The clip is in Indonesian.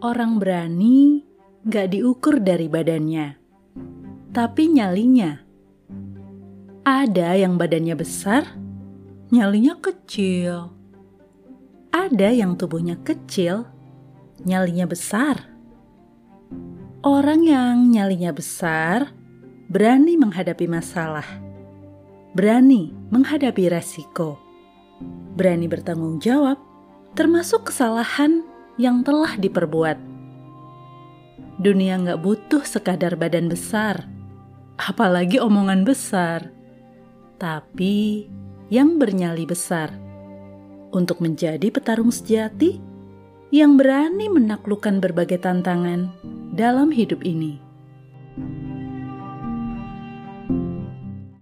Orang berani gak diukur dari badannya, tapi nyalinya. Ada yang badannya besar, nyalinya kecil. Ada yang tubuhnya kecil, nyalinya besar. Orang yang nyalinya besar berani menghadapi masalah, berani menghadapi resiko, berani bertanggung jawab, termasuk kesalahan yang telah diperbuat. Dunia nggak butuh sekadar badan besar, apalagi omongan besar, tapi yang bernyali besar untuk menjadi petarung sejati yang berani menaklukkan berbagai tantangan dalam hidup ini.